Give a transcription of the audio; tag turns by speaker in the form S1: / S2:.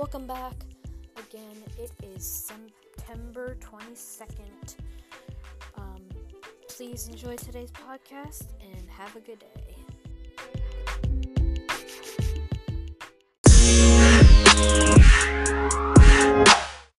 S1: Welcome back. Again, it is September 22nd. Um, please enjoy today's podcast and have a good day.